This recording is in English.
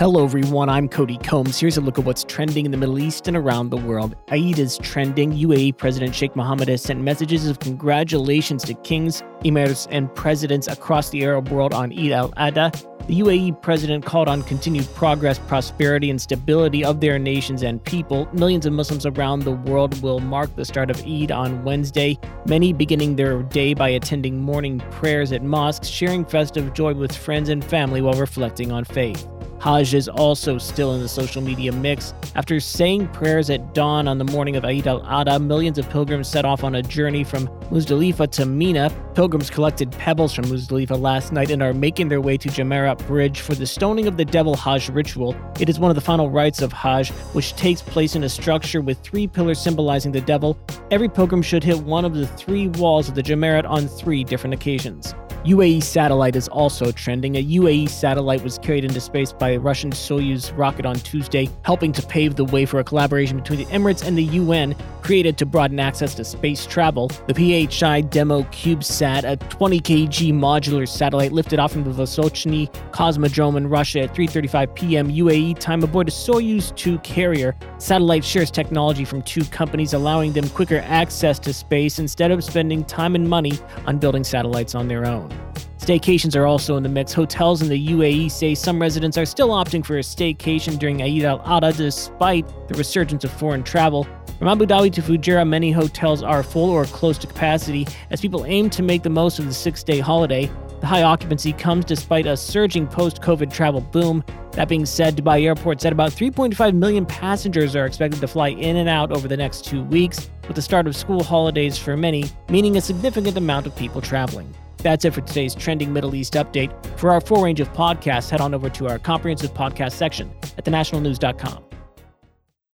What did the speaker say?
Hello, everyone. I'm Cody Combs. Here's a look at what's trending in the Middle East and around the world. Eid is trending. UAE President Sheikh Mohammed has sent messages of congratulations to kings, emirs, and presidents across the Arab world on Eid al Adha. The UAE president called on continued progress, prosperity, and stability of their nations and people. Millions of Muslims around the world will mark the start of Eid on Wednesday, many beginning their day by attending morning prayers at mosques, sharing festive joy with friends and family while reflecting on faith. Hajj is also still in the social media mix. After saying prayers at dawn on the morning of Eid al Adha, millions of pilgrims set off on a journey from Muzdalifa to Mina. Pilgrims collected pebbles from Muzdalifa last night and are making their way to Jamarat Bridge for the stoning of the Devil Hajj ritual. It is one of the final rites of Hajj, which takes place in a structure with three pillars symbolizing the devil. Every pilgrim should hit one of the three walls of the Jamarat on three different occasions. UAE satellite is also trending. A UAE satellite was carried into space by a Russian Soyuz rocket on Tuesday, helping to pave the way for a collaboration between the Emirates and the UN created to broaden access to space travel. The PHI Demo CubeSat, a 20 kg modular satellite, lifted off from the Vostochny Cosmodrome in Russia at 3:35 p.m. UAE time aboard a Soyuz 2 carrier. Satellite shares technology from two companies, allowing them quicker access to space instead of spending time and money on building satellites on their own. Staycations are also in the mix. Hotels in the UAE say some residents are still opting for a staycation during Eid al Adha despite the resurgence of foreign travel. From Abu Dhabi to Fujairah, many hotels are full or close to capacity as people aim to make the most of the six day holiday. The high occupancy comes despite a surging post COVID travel boom. That being said, Dubai Airport said about 3.5 million passengers are expected to fly in and out over the next two weeks, with the start of school holidays for many, meaning a significant amount of people traveling. That's it for today's trending Middle East update. For our full range of podcasts, head on over to our comprehensive podcast section at thenationalnews.com.